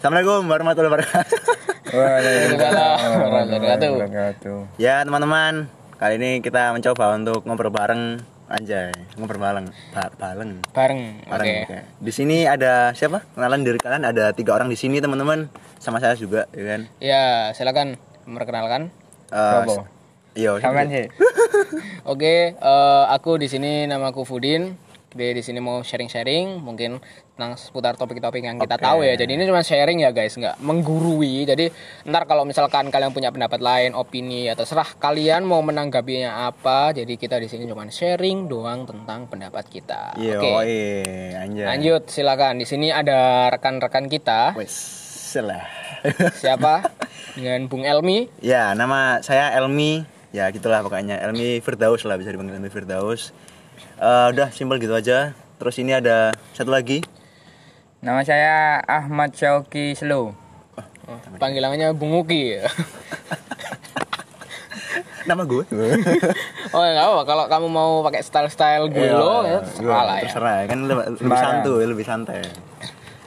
Assalamualaikum warahmatullahi wabarakatuh. Waalaikumsalam warahmatullahi wabarakatuh. ya teman-teman, kali ini kita mencoba untuk ngobrol bareng anjay, ngobrol bareng, ba bareng. Bareng. Oke. Bareng. oke. Di sini ada siapa? Kenalan diri kalian ada tiga orang di sini teman-teman, sama saya juga, ya kan? Ya, silakan memperkenalkan. Eh, Siapa? Iya, Sampean sih. Oke, eh, aku di sini namaku Fudin. Di di sini mau sharing-sharing mungkin tentang seputar topik-topik yang kita Oke. tahu ya. Jadi ini cuma sharing ya guys, nggak menggurui. Jadi ntar kalau misalkan kalian punya pendapat lain, opini atau serah kalian mau menanggapinya apa, jadi kita di sini cuma sharing doang tentang pendapat kita. Iya, Oke. anjay. Lanjut, silakan. Di sini ada rekan-rekan kita. Wes. Siapa? Dengan Bung Elmi. ya, nama saya Elmi. Ya, gitulah pokoknya. Elmi Firdaus lah bisa dipanggil Elmi Firdaus. Eh, udah simpel gitu aja. Terus ini ada satu lagi. Nama saya Ahmad Syauki Slow. Oh, panggilannya Bung Uki. Nama gue. oh nggak apa kalau kamu mau pakai style-style gue lo ya terserah lah ya. Terserah kan lebih, lebih santuy, lebih santai.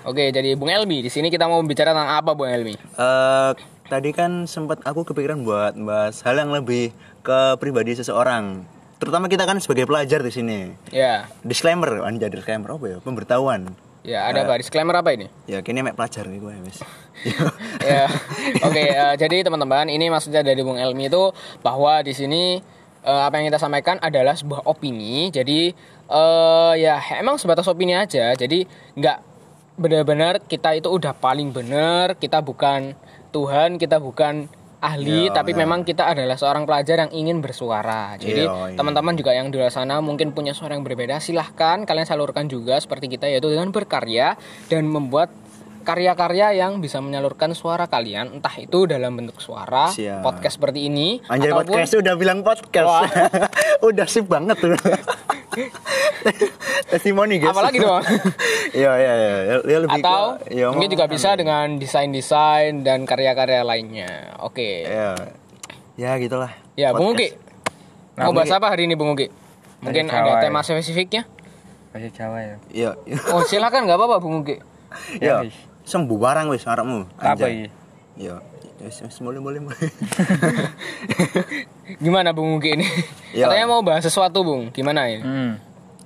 Oke, jadi Bung Elmi di sini kita mau bicara tentang apa Bung Elmi? Eh tadi kan sempat aku kepikiran buat bahas hal yang lebih ke pribadi seseorang. Terutama kita kan sebagai pelajar di sini. Ya, Disclaimer, anjay disclaimer apa ya? Pemberitahuan. ya ada apa? Disclaimer apa ini? Ya kini mek pelajar nih gue wis. ya, oke. eh, jadi teman-teman, ini maksudnya dari Bung Elmi itu bahwa di sini eh, apa yang kita sampaikan adalah sebuah opini. Jadi eh ya emang sebatas opini aja. Jadi nggak benar-benar kita itu udah paling benar. Kita bukan Tuhan, kita bukan ahli, Iya, tapi memang kita adalah seorang pelajar yang ingin bersuara. Jadi Iya, iya. teman-teman juga yang di luar sana mungkin punya suara yang berbeda, silahkan kalian salurkan juga seperti kita yaitu dengan berkarya dan membuat karya-karya yang bisa menyalurkan suara kalian entah itu dalam bentuk suara Siap. podcast seperti ini Anjay ataupun podcast udah bilang podcast. Wah. udah sip banget tuh. Testimoni guys. apalagi dong Iya iya iya. Ya, lebih ke- atau ya, mungkin juga bisa dengan desain-desain dan karya-karya lainnya oke Ya. Ya gitulah. ya Bung. Uki mau bahas apa hari ini Bung Uki mungkin ada tema ya. spesifiknya Bahasa Jawa ya. Iya. oh silakan nggak apa-apa Bung Uki Ya. Sembuh barang wis arepmu. Apa ini? Iya. Wis wis boleh boleh. boleh. gimana Bung Uki ini Ya. katanya mau bahas sesuatu Bung gimana ini Hmm.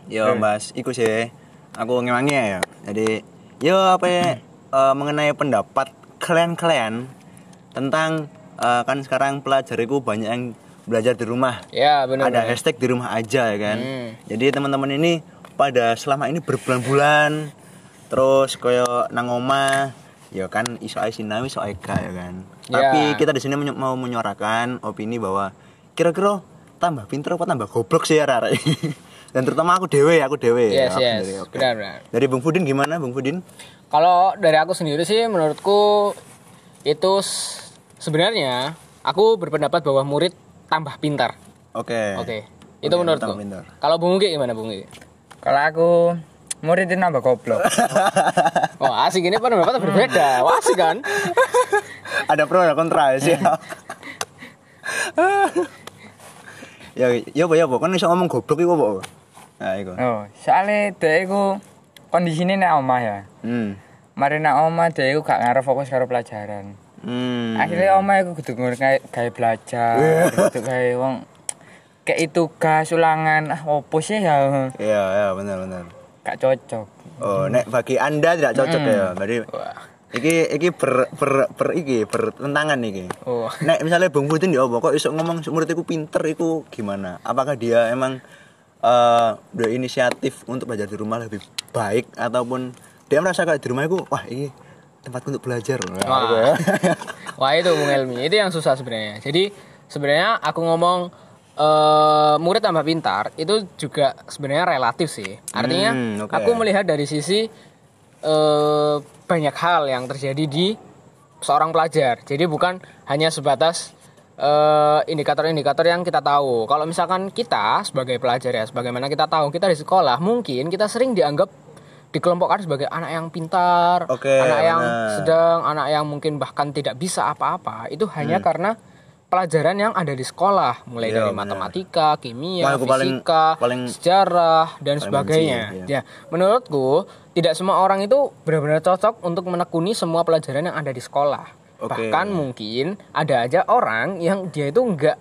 Yo Mas, iku sih. Aku ngewangi ya. Jadi yo apa ya eh, mengenai pendapat kalian-kalian tentang eh, kan sekarang pelajar itu banyak yang belajar di rumah. ya benar Ada hashtag di rumah aja ya kan. Hmm. Jadi teman-teman ini pada selama ini berbulan-bulan terus koyo nang omah ya kan iso ae sinau iso ae ya kan. Ya. Tapi kita di sini menyo- mau menyuarakan opini bahwa kira-kira tambah pinter apa tambah goblok sih ya Rara. Dan terutama aku dewe, aku dewe. yes aku yes sendiri, oke. benar benar Dari Bung Fudin gimana Bung Fudin? Kalau dari aku sendiri sih menurutku itu sebenarnya aku berpendapat bahwa murid tambah pintar. Oke. Oke. Itu Oke, menurutku. Kalau Bung Uki gimana Bung Uki? Kalau aku murid itu nambah goblok. Oh, asik ini pendapatnya berbeda. Wah, asik kan? Ada pro ada kontra ya sih. ya ya apa ya apa kan iso ngomong goblok iku apa? Nah, iku. Oh, soalnya dia itu kondisinya nek omah ya. Hmm. Mari nek omah dia itu gak ngarep fokus karo pelajaran. Hmm. Akhirnya omah itu kudu kayak gawe belajar, kudu gawe wong kayak itu gas ulangan ah opo sih ya Iya, ya benar benar. Gak cocok. Oh, nek bagi Anda tidak cocok ya. Berarti Wah. iki iki ber ber, ber iki bertentangan iki. Oh. Nek misalnya Bung Putin ya apa kok iso ngomong murid iku pinter iku gimana? Apakah dia emang eh berinisiatif untuk belajar di rumah lebih baik ataupun dia merasa kayak di rumah iku wah ini tempat untuk belajar. Wah. Wah, itu Bung Elmi. Itu yang susah sebenarnya. Jadi, sebenarnya aku ngomong eh murid tambah pintar itu juga sebenarnya relatif sih. Artinya Hmm, oke. aku melihat dari sisi eh banyak hal yang terjadi di seorang pelajar. Jadi bukan hanya sebatas eh, indikator-indikator yang kita tahu. Kalau misalkan kita sebagai pelajar ya, sebagaimana kita tahu kita di sekolah, mungkin kita sering dianggap dikelompokkan sebagai anak yang pintar, Oke, anak yang benar. sedang, anak yang mungkin bahkan tidak bisa apa-apa. Itu hanya karena pelajaran yang ada di sekolah, mulai Iya, dari benar. matematika, kimia, Wah, aku paling- fisika, paling- sejarah dan paling sebagainya. benci, Ya, menurutku tidak semua orang itu benar-benar cocok untuk menekuni semua pelajaran yang ada di sekolah. Oke. Bahkan mungkin ada aja orang yang dia itu enggak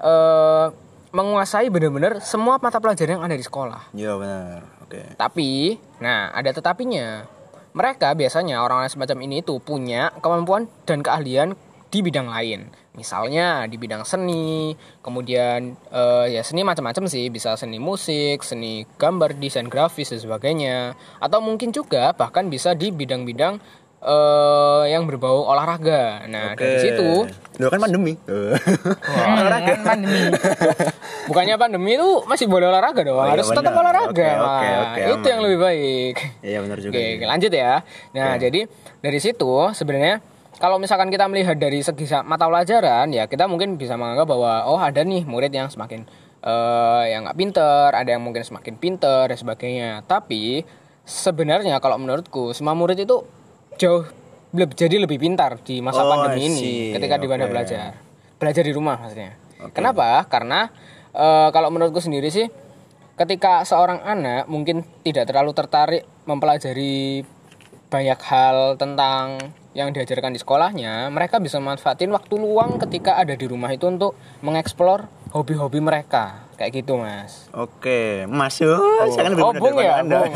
eh, menguasai benar-benar semua mata pelajaran yang ada di sekolah. Iya benar. Oke. Tapi, nah ada tetapinya. Mereka biasanya orang-orang semacam ini itu punya kemampuan dan keahlian di bidang lain. Misalnya di bidang seni, kemudian eh, ya seni macam-macam sih, bisa seni musik, seni gambar, desain grafis dan sebagainya. Atau mungkin juga bahkan bisa di bidang-bidang eh, yang berbau olahraga. Nah, Oke. dari situ Loh kan pandemi. Olahraga kan pandemi. bukannya pandemi itu masih boleh olahraga dong, Oh, iya, harus tetap benar. olahraga. Oke, Mas. oke, oke, itu aman. yang lebih baik. Iya benar juga. Oke, sih. lanjut ya. Nah, jadi dari situ sebenarnya kalau misalkan kita melihat dari segi mata pelajaran, ya kita mungkin bisa menganggap bahwa oh ada nih murid yang semakin eh yang nggak pinter, ada yang mungkin semakin pinter dan sebagainya. Tapi sebenarnya kalau menurutku semua murid itu jauh lebih jadi lebih pintar di masa Oh, pandemi ini ketika di mana belajar. Belajar di rumah maksudnya. Kenapa? Karena eh, kalau menurutku sendiri sih ketika seorang anak mungkin tidak terlalu tertarik mempelajari banyak hal tentang yang diajarkan di sekolahnya, mereka bisa manfaatin waktu luang ketika ada di rumah itu untuk mengeksplor hobi-hobi mereka. Kayak gitu, Mas. Oke, masuk. Saya kan oh, Bung ya, Anda. Bung.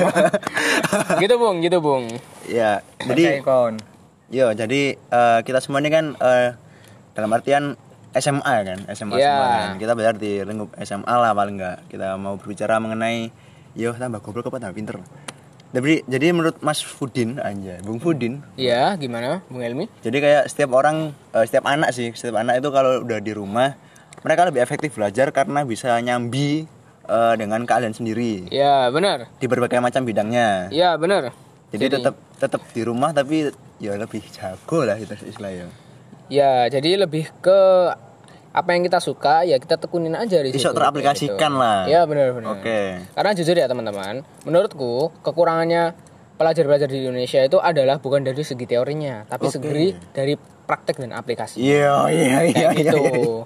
gitu, Bung, gitu, Bung. ya, Jadi kon. yo, jadi eh, kita semua ini kan eh, dalam artian SMA kan, SMA Iya. semua kan. Kita belajar di lingkup SMA lah paling enggak. Kita mau berbicara mengenai yo tambah goblok apa tambah pinter. Jadi, jadi menurut Mas Fudin aja, Bung Fudin, Iya, gimana, Bung Elmi? Jadi kayak setiap orang, eh, setiap anak sih, setiap anak itu kalau udah di rumah, mereka lebih efektif belajar karena bisa nyambi eh, dengan keahlian sendiri Ya, benar. di berbagai macam bidangnya. Ya, benar. Jadi, tetap tetap di rumah tapi ya lebih jago lah itu istilahnya. Ya, jadi lebih ke apa yang kita suka ya kita tekunin aja di Bisa situ. teraplikasikan gitu. lah. Ya, benar-benar. Oke. Karena jujur ya teman-teman, menurutku kekurangannya pelajar-pelajar di Indonesia itu adalah bukan dari segi teorinya, tapi Oke. segi dari praktek dan aplikasi. Iya iya iya iya. gitu. iya.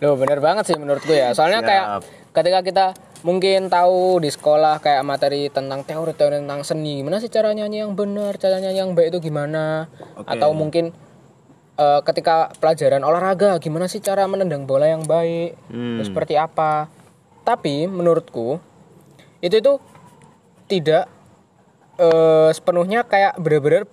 Loh, bener banget sih menurutku ya. Soalnya Siap. kayak ketika kita mungkin tahu di sekolah kayak materi tentang teori-teori tentang seni, gimana sih cara nyanyi yang benar, cara nyanyi yang baik itu gimana? Oke. Atau mungkin eh, ketika pelajaran olahraga, gimana sih cara menendang bola yang baik? Hmm. Seperti apa? Tapi menurutku itu itu tidak eh, sepenuhnya kayak bener-bener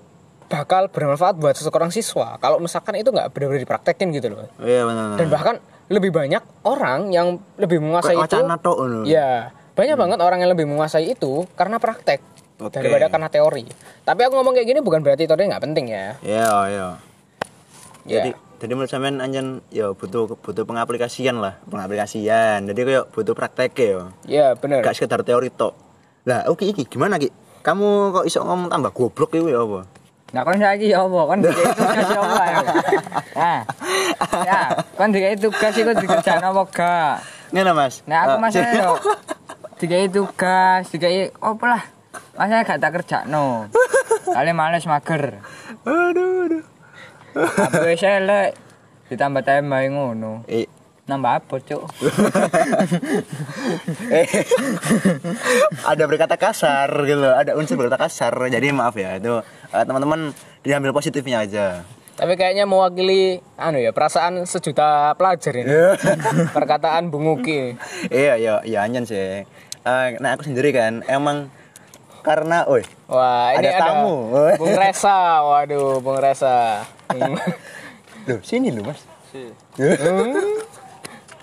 bakal bermanfaat buat seseorang siswa kalau misalkan itu nggak benar-benar dipraktekin gitu loh Iya benar. dan bahkan lebih banyak orang yang lebih menguasai Kayak itu ngono. ya banyak banget orang yang lebih menguasai itu karena praktek Oke. daripada karena teori tapi aku ngomong kayak gini bukan berarti teori nggak penting ya Iya iya. Ya. Jadi jadi menurut sampean anjen ya butuh butuh pengaplikasian lah, pengaplikasian. Jadi kayak butuh praktek ya. ya bener Gak sekedar teori tok. Lah, oke iki gimana Ki? Kamu kok iso ngomong tambah goblok itu ya apa? Nah, kon saiki ya apa? Kon dikai tugas ya apa ya? Nah. Ya, kon dikai tugas iku dikerjakan apa gak? Ngene Mas. Nah, aku Eh, masalah yo. Dikai tugas, dikai apa lah? Masalah gak tak kerjakno. Kali males mager. Aduh, aduh. Aku wis elek. Ditambah tambah ngono. Eh, Nambah apa, Cuk? eh, ada berkata kasar gitu loh, ada unsur berkata kasar. Jadi maaf ya, itu eh, teman-teman diambil positifnya aja. tapi kayaknya mewakili anu ya perasaan sejuta pelajar ini perkataan Bung Uki iya, iya, iya anjen sih. Eh, nah aku sendiri kan emang karena, oi, wah ini Ada ada, tamu. Bung Resa waduh Bung Resa. loh sini lu mas.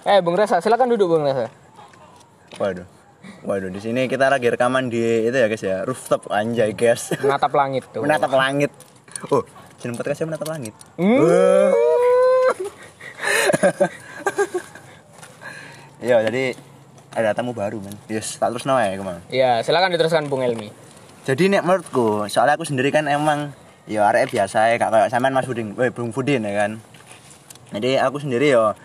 eh Bung Resa silakan duduk Bung Resa Waduh, waduh di sini kita lagi rekaman di itu ya guys ya rooftop anjay guys. menatap langit tuh menatap langit. Oh, jeneng podcastnya menatap langit. Hmm. Iya, jadi ada tamu baru man. Yes, tak terus ya ke mana. Ya, silakan diteruskan Bung Elmi. Jadi nek menurutku, soalnya aku sendiri kan emang ya arek biasa ya, gak kayak sampean Mas Fudin, eh Bung Fudin ya kan. Jadi aku sendiri ya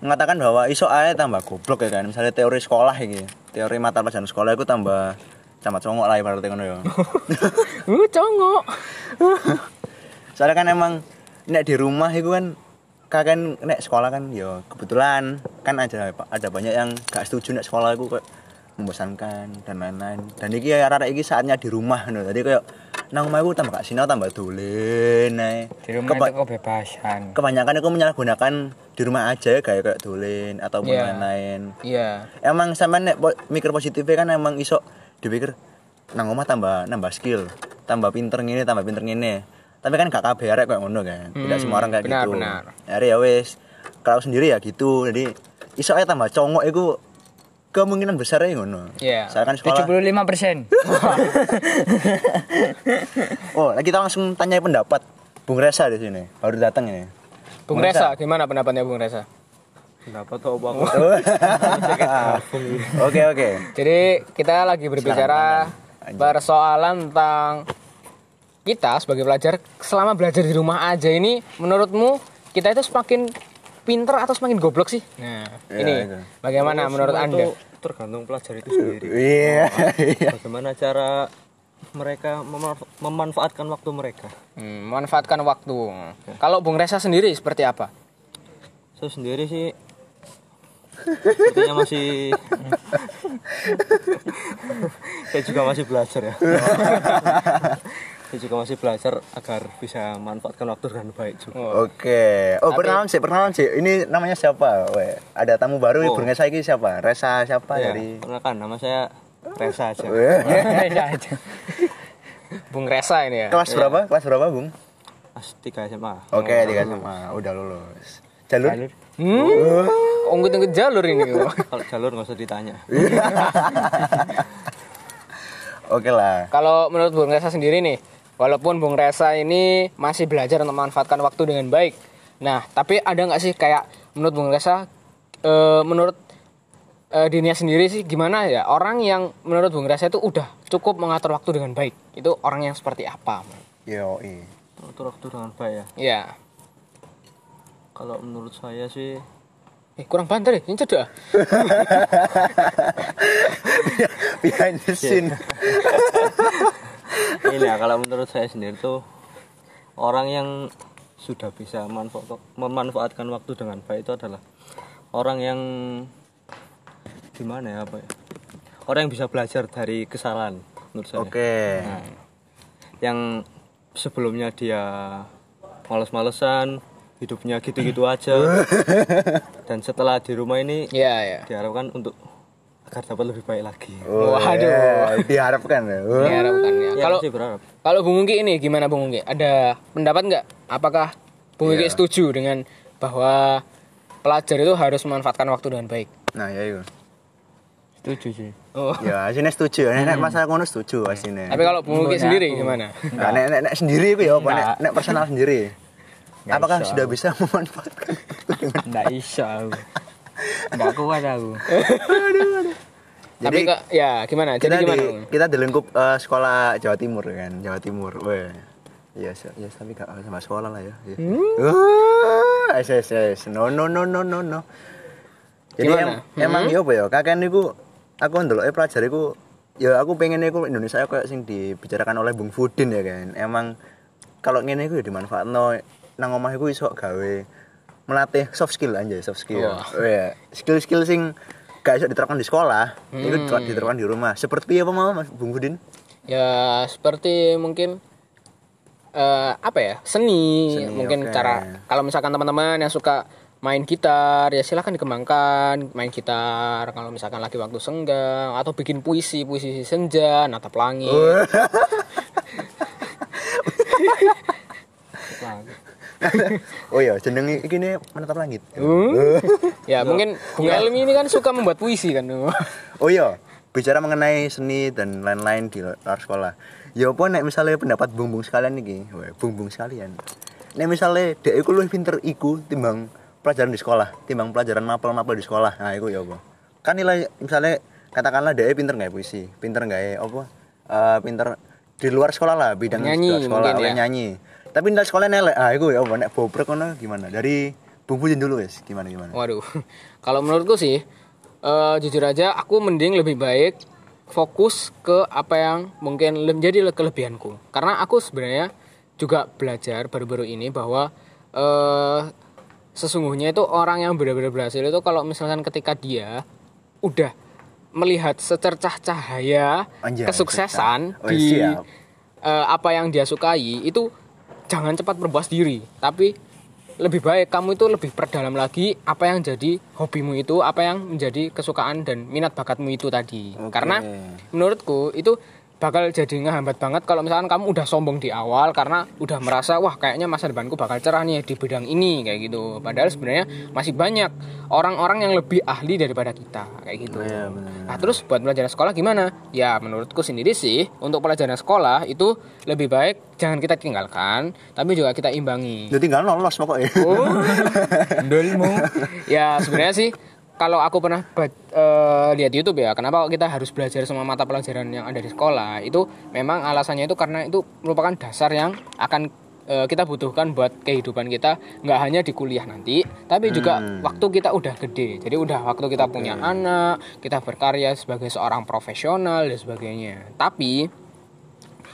mengatakan bahwa iso ae tambah goblok ya kan. Misalnya teori sekolah iki, teori mata pelajaran sekolah itu tambah camat congok lah ibaratnya ngono ya. Uh, congok. Soalnya kan emang nek di rumah itu kan kakek nek sekolah kan yo kebetulan kan ada ada banyak yang gak setuju nek sekolah aku kayak membosankan dan lain-lain dan iki ya rara iki saatnya di rumah no. jadi kayak nang omah aku tambah gak sinau tambah dolen ae. Di rumah Keba- itu kebebasan. kebanyakan aku menyalahgunakan di rumah aja ya, kayak kayak dolen ataupun Iya. lain-lain Iya. emang sama nek po- mikir positifnya kan emang iso dipikir nang omah tambah nambah skill tambah pinter ngene tambah pinter ngene tapi kan gak kabeh arek kayak ngono kan tidak Hmm, semua orang kayak benar, gitu benar. Akhirnya ya wes kalau sendiri ya gitu jadi iso aja tambah congok itu kemungkinan besarnya ngono Iya. saya kan sekolah 75 persen. oh lagi kita langsung tanya pendapat Bung Resa di sini baru datang ini Bung Resa, gimana pendapatnya Bung Resa? Pendapat atau apa? aku? oke oke Jadi kita lagi berbicara persoalan tentang kita sebagai pelajar selama belajar di rumah aja ini menurutmu kita itu semakin pinter atau semakin goblok sih? Nah, Ya, ini itu. bagaimana menurut Semua Anda? itu tergantung pelajar itu sendiri. iya iya Bagaimana cara mereka memanfa- memanfaatkan waktu mereka? Hmm, memanfaatkan waktu. Kalau Bung Resa sendiri seperti apa? Saya sendiri sih sepertinya masih saya juga masih belajar ya. saya juga masih belajar agar bisa manfaatkan waktu dengan baik juga. Oke. Oh, perkenalan sih, perkenalan sih. Ini namanya siapa? Weh, ada tamu baru Oh. Bung Resa ini siapa? Resa siapa Ya, dari perkenalkan nama saya aja. Weh. Iya aja. Bung Resa ini ya. Kelas berapa? Kelas berapa, Bung? Kelas 3 SMA. Oke, tiga SMA. Udah lulus. Jalur? Jalur. Hmm? Ungkit-ungkit jalur ini. Kalau jalur nggak usah ditanya. Oke lah. Kalau menurut Bung Resa sendiri nih, walaupun Bung Resa ini masih belajar untuk memanfaatkan waktu dengan baik. Nah, tapi ada nggak sih kayak menurut Bung Resa, eh, menurut eh, dirinya sendiri sih gimana ya orang yang menurut Bung Resa itu udah cukup mengatur waktu dengan baik. Itu orang yang seperti apa? Yo, i. Atur waktu dengan baik ya. Ya, Kalau menurut saya sih eh, kurang banter ya, ini cedek. Behind the scene. Ini ya kalau menurut saya sendiri tuh orang yang sudah bisa manfa- memanfaatkan waktu dengan baik itu adalah orang yang gimana ya apa ya orang yang bisa belajar dari kesalahan menurut saya Oke. yang sebelumnya dia males-malesan hidupnya gitu-gitu aja dan setelah di rumah ini Iya, ya. diharapkan untuk agar dapat lebih baik lagi Oh, Waduh. ya, diharapkan ya. Oh. Diharapkan ya. ya Kalau berharap Kalau Bung Ungki ini gimana Bung Ungki? Ada pendapat nggak? Apakah Bung Ungki Iya. setuju dengan bahwa pelajar itu harus memanfaatkan waktu dengan baik? Nah, ya itu. Setuju sih. Oh. Ya, sini setuju. Nek nek masalah kono setuju asine. Tapi kalau Bung Ungki Menurut sendiri aku. gimana? Nah, nek, nek, nek sendiri itu ya apa? Nek, Enggak. nek personal sendiri. Nggak Apakah sudah aku. bisa memanfaatkan Nggak bisa. Nggak kuat aku. Tapi Jadi- kok ya gimana? Jadi kita gimana? di kita di lingkup eh, sekolah Jawa Timur kan Jawa Timur weh Iya, se- ya tapi gak sama sekolah lah ya. ya. Wah, es, es, es. No, no, no, no, no, no. Jadi em- emang yo apa ya, kakek niku aku ndelok pelajar iku ya aku pengen iku Indonesia kayak sing dibicarakan oleh Bung Fudin ya kan. Emang kalau ngene iku ya dimanfaatno nang omah iku iso gawe melatih soft skill aja, soft skill. Wah. Weh, skill-skill sing gak iso diterapkan di sekolah, itu diterapkan di rumah. Seperti apa mau Mas Bung Fudin? Ya seperti mungkin eh, apa ya seni, Seni, mungkin oke. cara kalau misalkan teman-teman yang suka main gitar ya silahkan dikembangkan main gitar kalau misalkan lagi waktu senggang atau bikin puisi puisi senja natap langit oh iya, jenenge iki ne menatap langit. Hmm? ya mungkin Bung Elmi ini kan suka membuat puisi kan Oh iya, bicara mengenai seni dan lain-lain di luar sekolah. Ya apa nek misalnya pendapat bung-bung sekalian iki, Weh, bung-bung sekalian. Nek misalnya dek iku luwih pinter iku timbang pelajaran di sekolah, timbang pelajaran mapel-mapel di sekolah. Nah, iku ya apa? Kan nilai misalnya katakanlah dek pinter nggak puisi, pinter nggak apa? Eh pinter di luar sekolah lah, bidang Nyanyi di luar sekolah, mungkin ya. nyanyi. Tapi nilai sekolah nelek. Ah, iku ya nek bobrek ngono gimana? Dari Bung dulu wes, gimana gimana? Waduh, kalau menurutku sih, eh, jujur aja aku mending lebih baik fokus ke apa yang mungkin menjadi le- kelebihanku. Karena aku sebenarnya juga belajar baru-baru ini bahwa eh, sesungguhnya itu orang yang benar-benar berhasil itu kalau misalkan ketika dia udah melihat secercah cahaya Anjay, kesuksesan. Oh, di siap. eh, apa yang dia sukai itu jangan cepat berpuas diri tapi lebih baik kamu itu lebih perdalam lagi apa yang jadi hobimu itu apa yang menjadi kesukaan dan minat bakatmu itu tadi Oke. karena menurutku itu bakal jadi ngehambat banget kalau misalkan kamu udah sombong di awal karena udah merasa wah kayaknya masa depanku bakal cerah nih di bidang ini kayak gitu. Padahal sebenarnya masih banyak orang-orang yang lebih ahli daripada kita kayak gitu. Iya, benar-benar. nah terus buat pelajaran sekolah gimana? Ya menurutku sendiri sih untuk pelajaran sekolah itu lebih baik jangan kita tinggalkan tapi juga kita imbangi. Jadi tinggal lolos pokoknya. Oh, ya sebenarnya sih kalau aku pernah eh, lihat di YouTube ya, kenapa kita harus belajar semua mata pelajaran yang ada di sekolah? Itu memang alasannya itu karena itu merupakan dasar yang akan eh, kita butuhkan buat kehidupan kita nggak hanya di kuliah nanti, tapi juga waktu kita udah gede. Jadi udah waktu kita punya anak, kita berkarya sebagai seorang profesional dan sebagainya. Tapi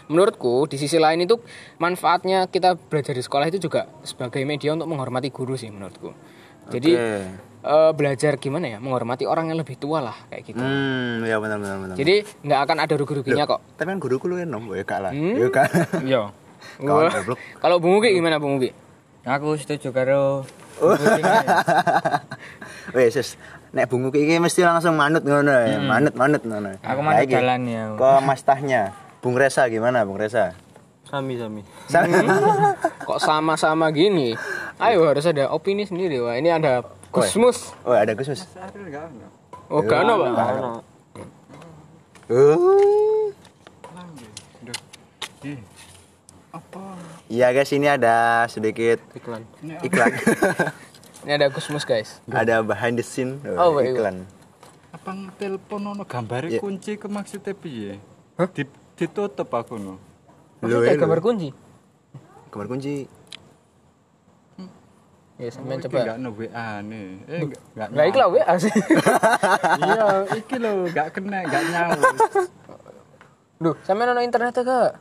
menurutku di sisi lain itu manfaatnya kita belajar di sekolah itu juga sebagai media untuk menghormati guru sih menurutku jadi Oke. eh, belajar gimana ya menghormati orang yang lebih tua lah kayak gitu Hmm, ya benar benar benar. jadi nggak akan ada rugi-ruginya kok tapi kan guruku lu enom, ya kak lah. Hmm? Ya kak. Iya. Wah. goblok. kalau Bung Ugi gimana Bung Ugi Aku setuju karo Wes, wes. Nek bungu iki mesti langsung manut ngono ya. Manut manut ngono. Aku manut jalan ya. Ke Mas Tahnya. Bung Resa gimana, Bung Resa? Sami sami. Sa- kok sama-sama gini ayo harus ada opini sendiri wah ini ada Gusmus Oh, ada Gusmus. oh gak ada pak. Oh. Iya guys, ini ada sedikit iklan iklan. ini ada Gusmus guys ada behind the scene Oh, iklan. Abang telepon ono gambare Iya. kunci ke maksudnya piye? Di, ditutup aku no. maksudnya Loh, gambar kunci Kamar kunci. Ya sampean Iki coba Enggak no WA nih. Eh enggak enggak. Lah iki lah WA sih. Iya, iki lho enggak kena, enggak nyaut. Duh, sampean ono internet gak?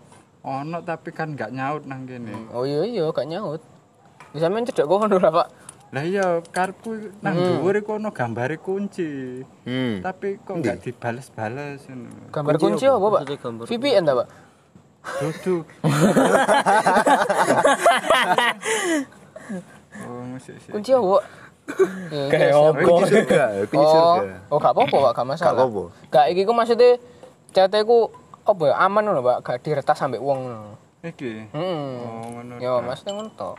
Ono tapi kan enggak nyaut nang kene. Oh iya iya gak nyaut. Bisa main cedek kono lah, Pak. Lah iya, karepku nang dhuwur iku ono gambare kunci. Hmm. Tapi kok enggak dibales-bales ngono. Gambar kunci apa, Pak? VPN ta, Pak? Dudu. Oh. Kunci apa? Ya, Kayak siap. apa? Kunci surga, kunci Oh, surga. oh gak apa-apa, Pak, gak masalah. Gak apa-apa. Gak iki ku maksudnya chat ku apa ya aman ngono, Pak, gak diretas sampai wong ngono. Iki. Heeh. Oh, ngono. Ya, maksudnya ngono to.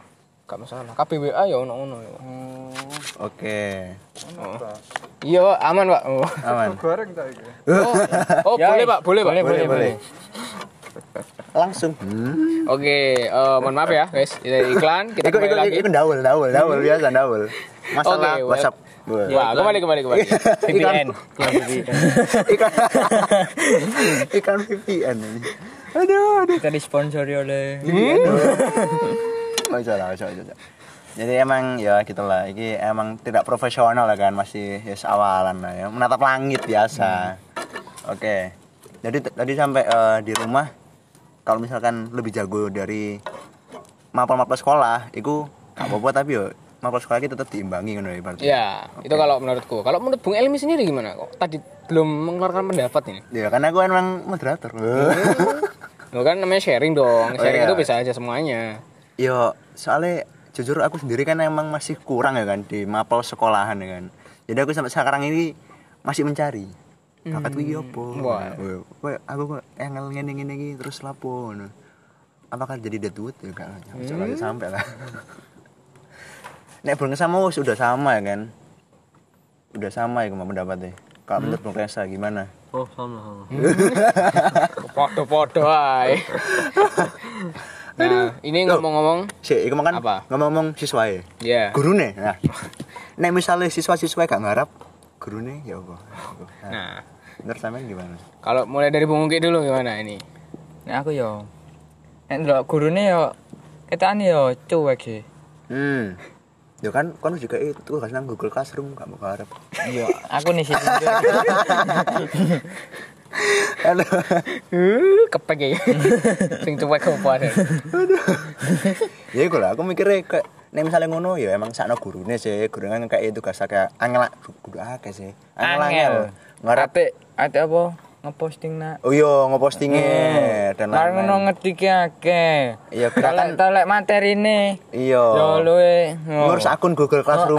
Gak masalah. KBWA ya ono-ono ya. Oh, Oke. Iya, Pak, aman, Pak. Oh. Aman. goreng ta iki? Oh, oh Ya, boleh, Pak, boleh, Pak. boleh, boleh, boleh. Langsung. Hmm. Oke, eh, mohon maaf ya, guys. Kita iklan, kita Ikut kembali ikut lagi. ikut daul, daul, daul biasa daul. Masalah Oke, WhatsApp. Wah, kembali kembali kembali. VPN. ikan ikan VPN ini. Aduh, aduh. Kita disponsori oleh Oh, salah, salah, salah. Jadi emang ya gitulah, ini emang tidak profesional lah kan, masih ya awalan lah ya, menatap langit biasa. Oke. Jadi t- tadi sampai eh, di rumah, kalau misalkan lebih jago dari mapel-mapel sekolah, itu gak apa-apa tapi yo mapel sekolah kita tetap diimbangi kan ya berarti. Ya, itu kalau menurutku. Kalau menurut Bung Elmi sendiri gimana kok? Tadi belum mengeluarkan pendapat ini. Ya karena gue emang moderator. Lo kan namanya sharing dong. Oh, Sharing iya. itu bisa aja semuanya. Yo, soalnya jujur aku sendiri kan emang masih kurang ya kan di mapel sekolahan ya kan. Jadi aku sampai sekarang ini masih mencari. Bakat iki opo? Wah. Wah, aku kok engel ngene ngene iki terus lapo ngono. Apakah jadi Deadwood ya kan? Sampai sampai lah. Nek Bung sama wis udah sama ya kan. Udah sama ya pendapatnya. Kalau menurut Bung Resa gimana? Oh, sama sama. Podo-podo ae. Nah, ini ngomong-ngomong, Si, iku kan Apa? ngomong-ngomong siswa ya. ya. Gurune. Nah. Nek misalnya siswa-siswa gak ngarap gurune ya apa? Nah, Nah, menurut sampean gimana? kalau mulai dari Bung Ungki dulu gimana ini? Nek aku yo. Nek ndelok gurune yo ketane yo cuek sih. Hmm. Ya kan kan juga itu kan nang Google Classroom gak mau ngarep. Iya, aku nih sih. Halo. Uh, kepek ya. Sing cuek apa ada. ya iku lah aku mikirnya kayak nek misalnya ngono ya emang sakno gurune sih gurune kan kayak tugas kayak angel kudu akeh sih angel angel ngarep Ate apa ngeposting nak. oh iya ngepostingnya dan Lah ngono lain-lain ngetike akeh. Iya, gerakan- telek materine. iya Yo luwe. ngurus akun Google Classroom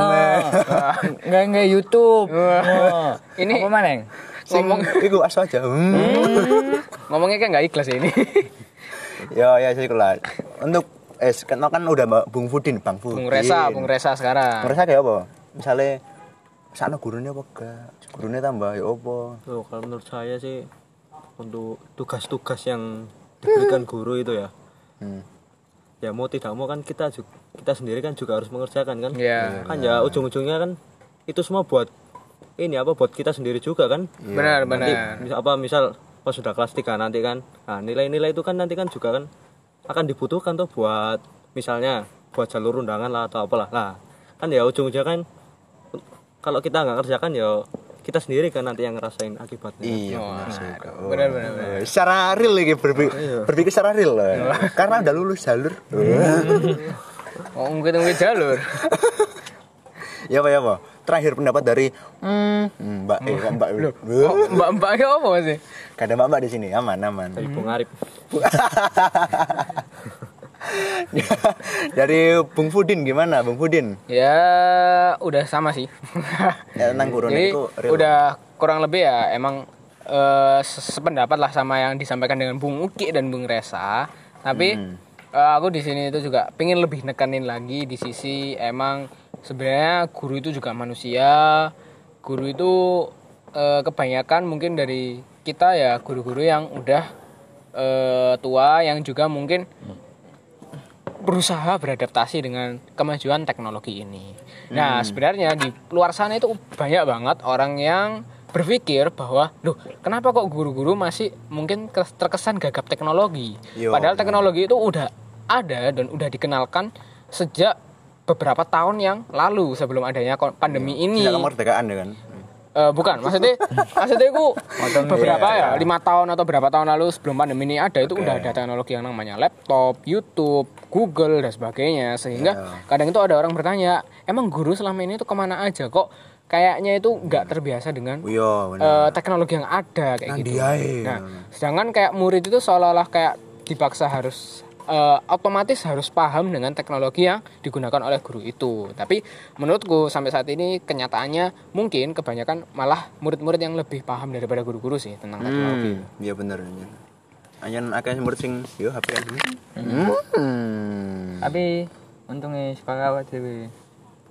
Enggak enggak YouTube. Oh. Ini- apa maneng? sing iku aso aja hmm. Ngomongnya kayak nggak ikhlas ya ini. ya ya sih lah untuk eh kan kan udah Mbak Bung Fudin Bang Fudin. Bung Resa, Bung Resa sekarang. Bung Resa kayak apa? Misalnya sakno gurune apa gak gurune tambah ya apa? Tuh, kalau menurut saya sih untuk tugas-tugas yang diberikan guru itu ya. Hmm. ya mau tidak mau kan kita juga kita sendiri kan juga harus mengerjakan kan. Iya. kan ya ujung-ujungnya kan itu semua buat ini apa buat kita sendiri juga kan. Benar, nanti benar. misal apa misal pas sudah kelas 3 nanti kan. Nah nilai-nilai itu kan nanti kan juga kan akan dibutuhkan tuh buat misalnya buat jalur undangan lah atau apalah lah kan ya ujung-ujungnya kan kalau kita nggak kerjakan ya kita sendiri kan nanti yang ngerasain akibatnya iya benar sih Oh. Benar, benar, benar. Eh, secara real lagi berpikir, berpikir secara real lah. karena udah lulus jalur Oh, mungkin mungkin jalur. ya apa ya apa terakhir pendapat dari hmm, mbak eh kok mbak Oh, Mbak-mbaknya apa sih? Gak ada mbak mbak di sini aman aman dari Bung Arif dari Bung Fudin gimana Bung Fudin Ya udah sama sih. ya, tentang corona Jadi itu real. udah kurang lebih ya emang se- sependapat lah sama yang disampaikan dengan Bung Uki dan Bung Resa. Tapi Hmm. eh, aku di sini itu juga pengen lebih nekanin lagi di sisi emang sebenarnya guru itu juga manusia. Guru itu eh, kebanyakan mungkin dari kita ya guru-guru yang udah eh, tua yang juga mungkin berusaha beradaptasi dengan kemajuan teknologi ini. Nah, sebenarnya di luar sana itu banyak banget orang yang berpikir bahwa, loh, kenapa kok guru-guru masih mungkin kes- terkesan gagap teknologi? Yo, Padahal teknologi itu udah ada dan udah dikenalkan sejak beberapa tahun yang lalu sebelum adanya pandemi ini. Sejak kemerdekaan ya kan Eh, bukan, maksudnya maksudnya itu beberapa ya iya. lima tahun atau berapa tahun lalu sebelum pandemi ini ada itu udah ada teknologi yang namanya laptop, YouTube, Google dan sebagainya sehingga Iya. kadang itu ada orang bertanya emang guru selama ini tuh ke mana aja kok kayaknya itu nggak terbiasa dengan Oh, iya benar eh, teknologi yang ada kayak Nah, gitu. dia, iya. Nah, sedangkan kayak murid itu seolah-olah kayak dipaksa harus eh, otomatis harus paham dengan teknologi yang digunakan oleh guru itu. Tapi menurutku sampai saat ini kenyataannya mungkin kebanyakan malah murid-murid yang lebih paham daripada guru-guru sih tentang teknologi. Hmm, iya bener bener. Anyen akeh murid sing yo HP kan. Hmm. Tapi untungnya sepakat dhewe.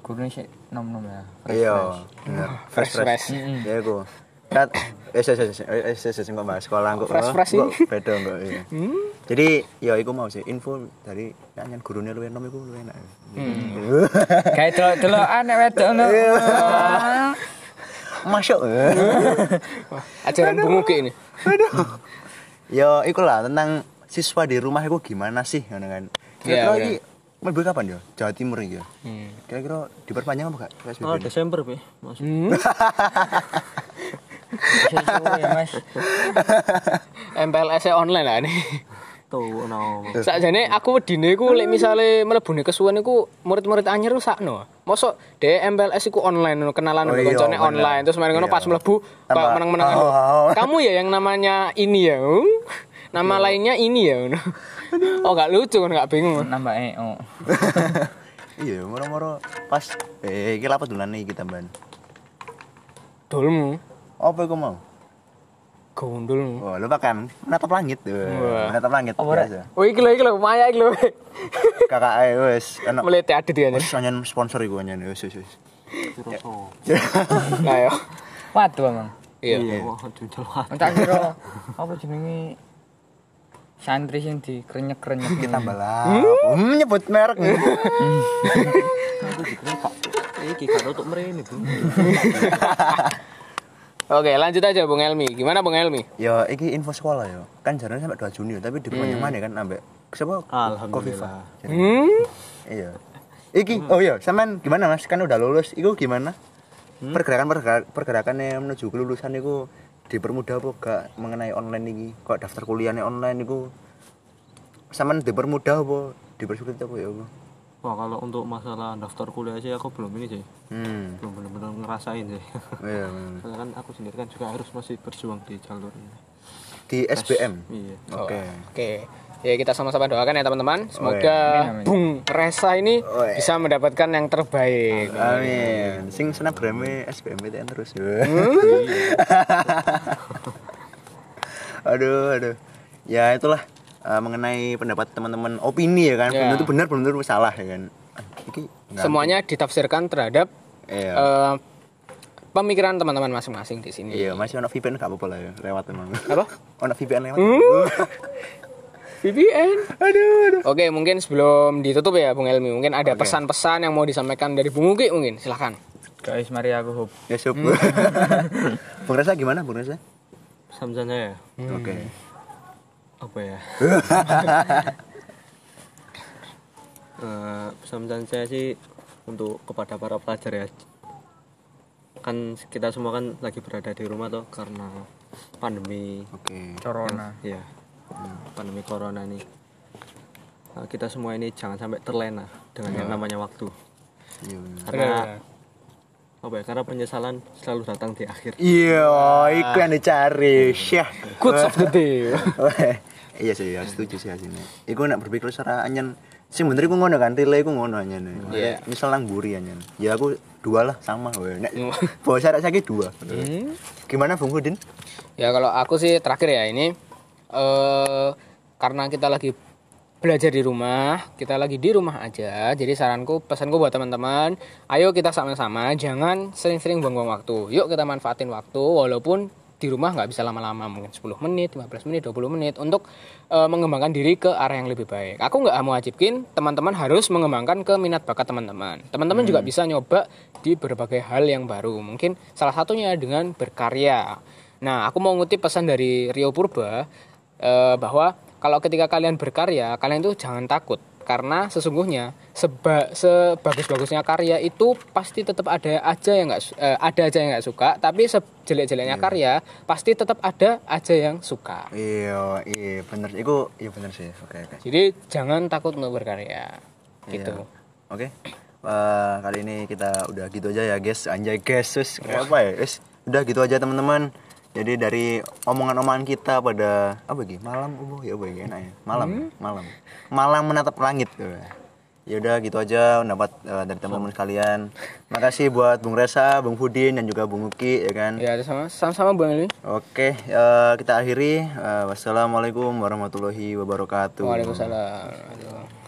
Gurune sik nom-nom ya. Iya. Fresh fresh. Ya iku. Eh eh eh eh eh kok bahas sekolah kok. Fresh, fresh kok beda kok iya. Jadi ya iku mau sih info dari anyen gurune luwih enom iku luwih enak. Kayak delok-delokan nek wedok ngono. Masuk. Ajaran Bung Uki ini. Ya iku lah tentang siswa di rumah itu gimana sih kan. Iya, Kira-kira iya. iki mlebu kapan ya? Jawa Timur ya. Hmm. Kira-kira diperpanjang apa gak? Oh Desember bi masuk ya, Mas. MPLS online lah nih. tuh no Sakjane aku wedine iku lek misale mlebune kesuwen iku murid-murid anyar ku sakno. Mosok dhek MPLS iku online kenalan Oh iya, koncone bener. online terus mari ngono Iya. pas mlebu Tambah, kayak meneng-meneng oh, oh. Kamu ya yang namanya ini ya. Nama lainnya ini ya. Oh gak lucu kan gak bingung. Nambah EO. Iya, moro-moro pas eh iki lapat dolan iki tambahan. Dulmu, Apa iku mau? gondolmu. Oh, lupa kan menatap langit. Wah. Menatap langit biasa. Oh iki lho iki lho Maya iki lho. Kakak eh wis ana Melete adit ya. wis anyen sponsor iku anyen wis wis. wis. Nah yo. Waduh emang. Iya. iya wah jujur banget Tak kira apa jenenge santri sing dikrenyek-krenyek Kita tambah lah. Hmm, nyebut merek. iki kan untuk merene bu Oke, lanjut aja Bung Elmi. Gimana Bung Elmi? ya, iki info sekolah ya. Kan jarane sampai 2 Juni tapi diperpanjang mana kan ambek siapa? Alhamdulillah. Hmm? Iya. Iki, oh iya, sampean gimana Mas? Kan udah lulus, iku gimana? Pergerakan pergerakan pergerakannya menuju kelulusan iku dipermudah apa gak mengenai online iki? Kok daftar kuliahnya online iku sampean dipermudah apa dipersulit apa ya apa? Wah kalau untuk masalah daftar kuliah sih aku belum ini sih Hmm. belum benar-benar ngerasain sih Iya, bener. Soalnya kan aku sendiri kan juga harus masih berjuang di jalur ini Di SBM. iya Oke. Oke. Ya kita sama-sama doakan ya teman-teman. Semoga Amin, amin. Bung Resa ini Oh, iya. bisa mendapatkan yang terbaik. Amin. Sing snapgrame SBMPTN terus. aduh, aduh. Ya itulah eh, mengenai pendapat teman-teman opini ya kan. Ya. Belum tentu benar, belum tentu salah ya kan. Iki Semuanya ditafsirkan terhadap Iya. eh, pemikiran teman-teman masing-masing di sini. Iya, masih ono VPN gak apa-apa lah ya, lewat emang. Apa? Ono VPN lewat. VPN. aduh, aduh. Oke, mungkin sebelum ditutup ya Bung Elmi, mungkin ada pesan-pesan yang mau disampaikan dari Bung Uki mungkin. Silahkan. Guys, mari aku hub. Ya, sup. Bung Reza gimana, Bung Reza? samsan saya Oke. Apa ya Eh, pesan-pesan saya sih untuk kepada para pelajar ya kan kita semua kan lagi berada di rumah tuh karena pandemi Oke. Corona. ya pandemi corona nih Nah, kita semua ini jangan sampai terlena dengan yang namanya waktu Iya. bener. karena Benar. apa ya karena penyesalan selalu datang di akhir Iya, iku yang dicari. Syah. Quotes of the day. Iya sih, ya setuju sih asine. Iku nek berpikir secara anyen sing bener iku ngono kan, relay iku ngono anyen. Iya. Misal nang mburi anyen. Ya aku dua lah sama weh. Nek bawa syarat saiki dua. Gimana Bung Hudin? Ya kalau aku sih terakhir ya ini eh karena kita lagi belajar di rumah, kita lagi di rumah aja. Jadi saranku, pesanku buat teman-teman, ayo kita sama-sama jangan sering-sering buang-buang waktu. Yuk kita manfaatin waktu walaupun di rumah nggak bisa lama-lama, mungkin 10 menit, 15 menit, 20 menit untuk eh, mengembangkan diri ke arah yang lebih baik. Aku nggak mau wajibkin teman-teman harus mengembangkan ke minat bakat teman-teman. Teman-teman juga bisa nyoba di berbagai hal yang baru. Mungkin salah satunya dengan berkarya. Nah, aku mau ngutip pesan dari Rio Purba eh, bahwa kalau ketika kalian berkarya, kalian tuh jangan takut karena sesungguhnya seba, sebagus-bagusnya karya itu pasti tetap ada aja yang nggak eh, ada aja yang nggak suka, tapi sejelek-jeleknya karya pasti tetap ada aja yang suka. Iya, iya bener. Iku iya bener sih. Oke, oke. Jadi jangan takut untuk berkarya. Gitu. Iya. Oke. Eh, kali ini kita udah gitu aja ya, guys. Anjay, guys. Kayak apa ya? Wis, udah gitu aja teman-teman. Jadi dari omongan-omongan kita pada apa lagi? Malam oh ya apa ya enak ya? Malam, ya? malam. Malam menatap langit. Ya udah gitu aja dapat eh, dari teman-teman sekalian. Makasih buat Bung Resa, Bung Hudin dan juga Bung Uki ya kan. Ya, sama sama Bang Eli. Oke, eh, kita akhiri. Eh, wassalamualaikum warahmatullahi wabarakatuh. Waalaikumsalam.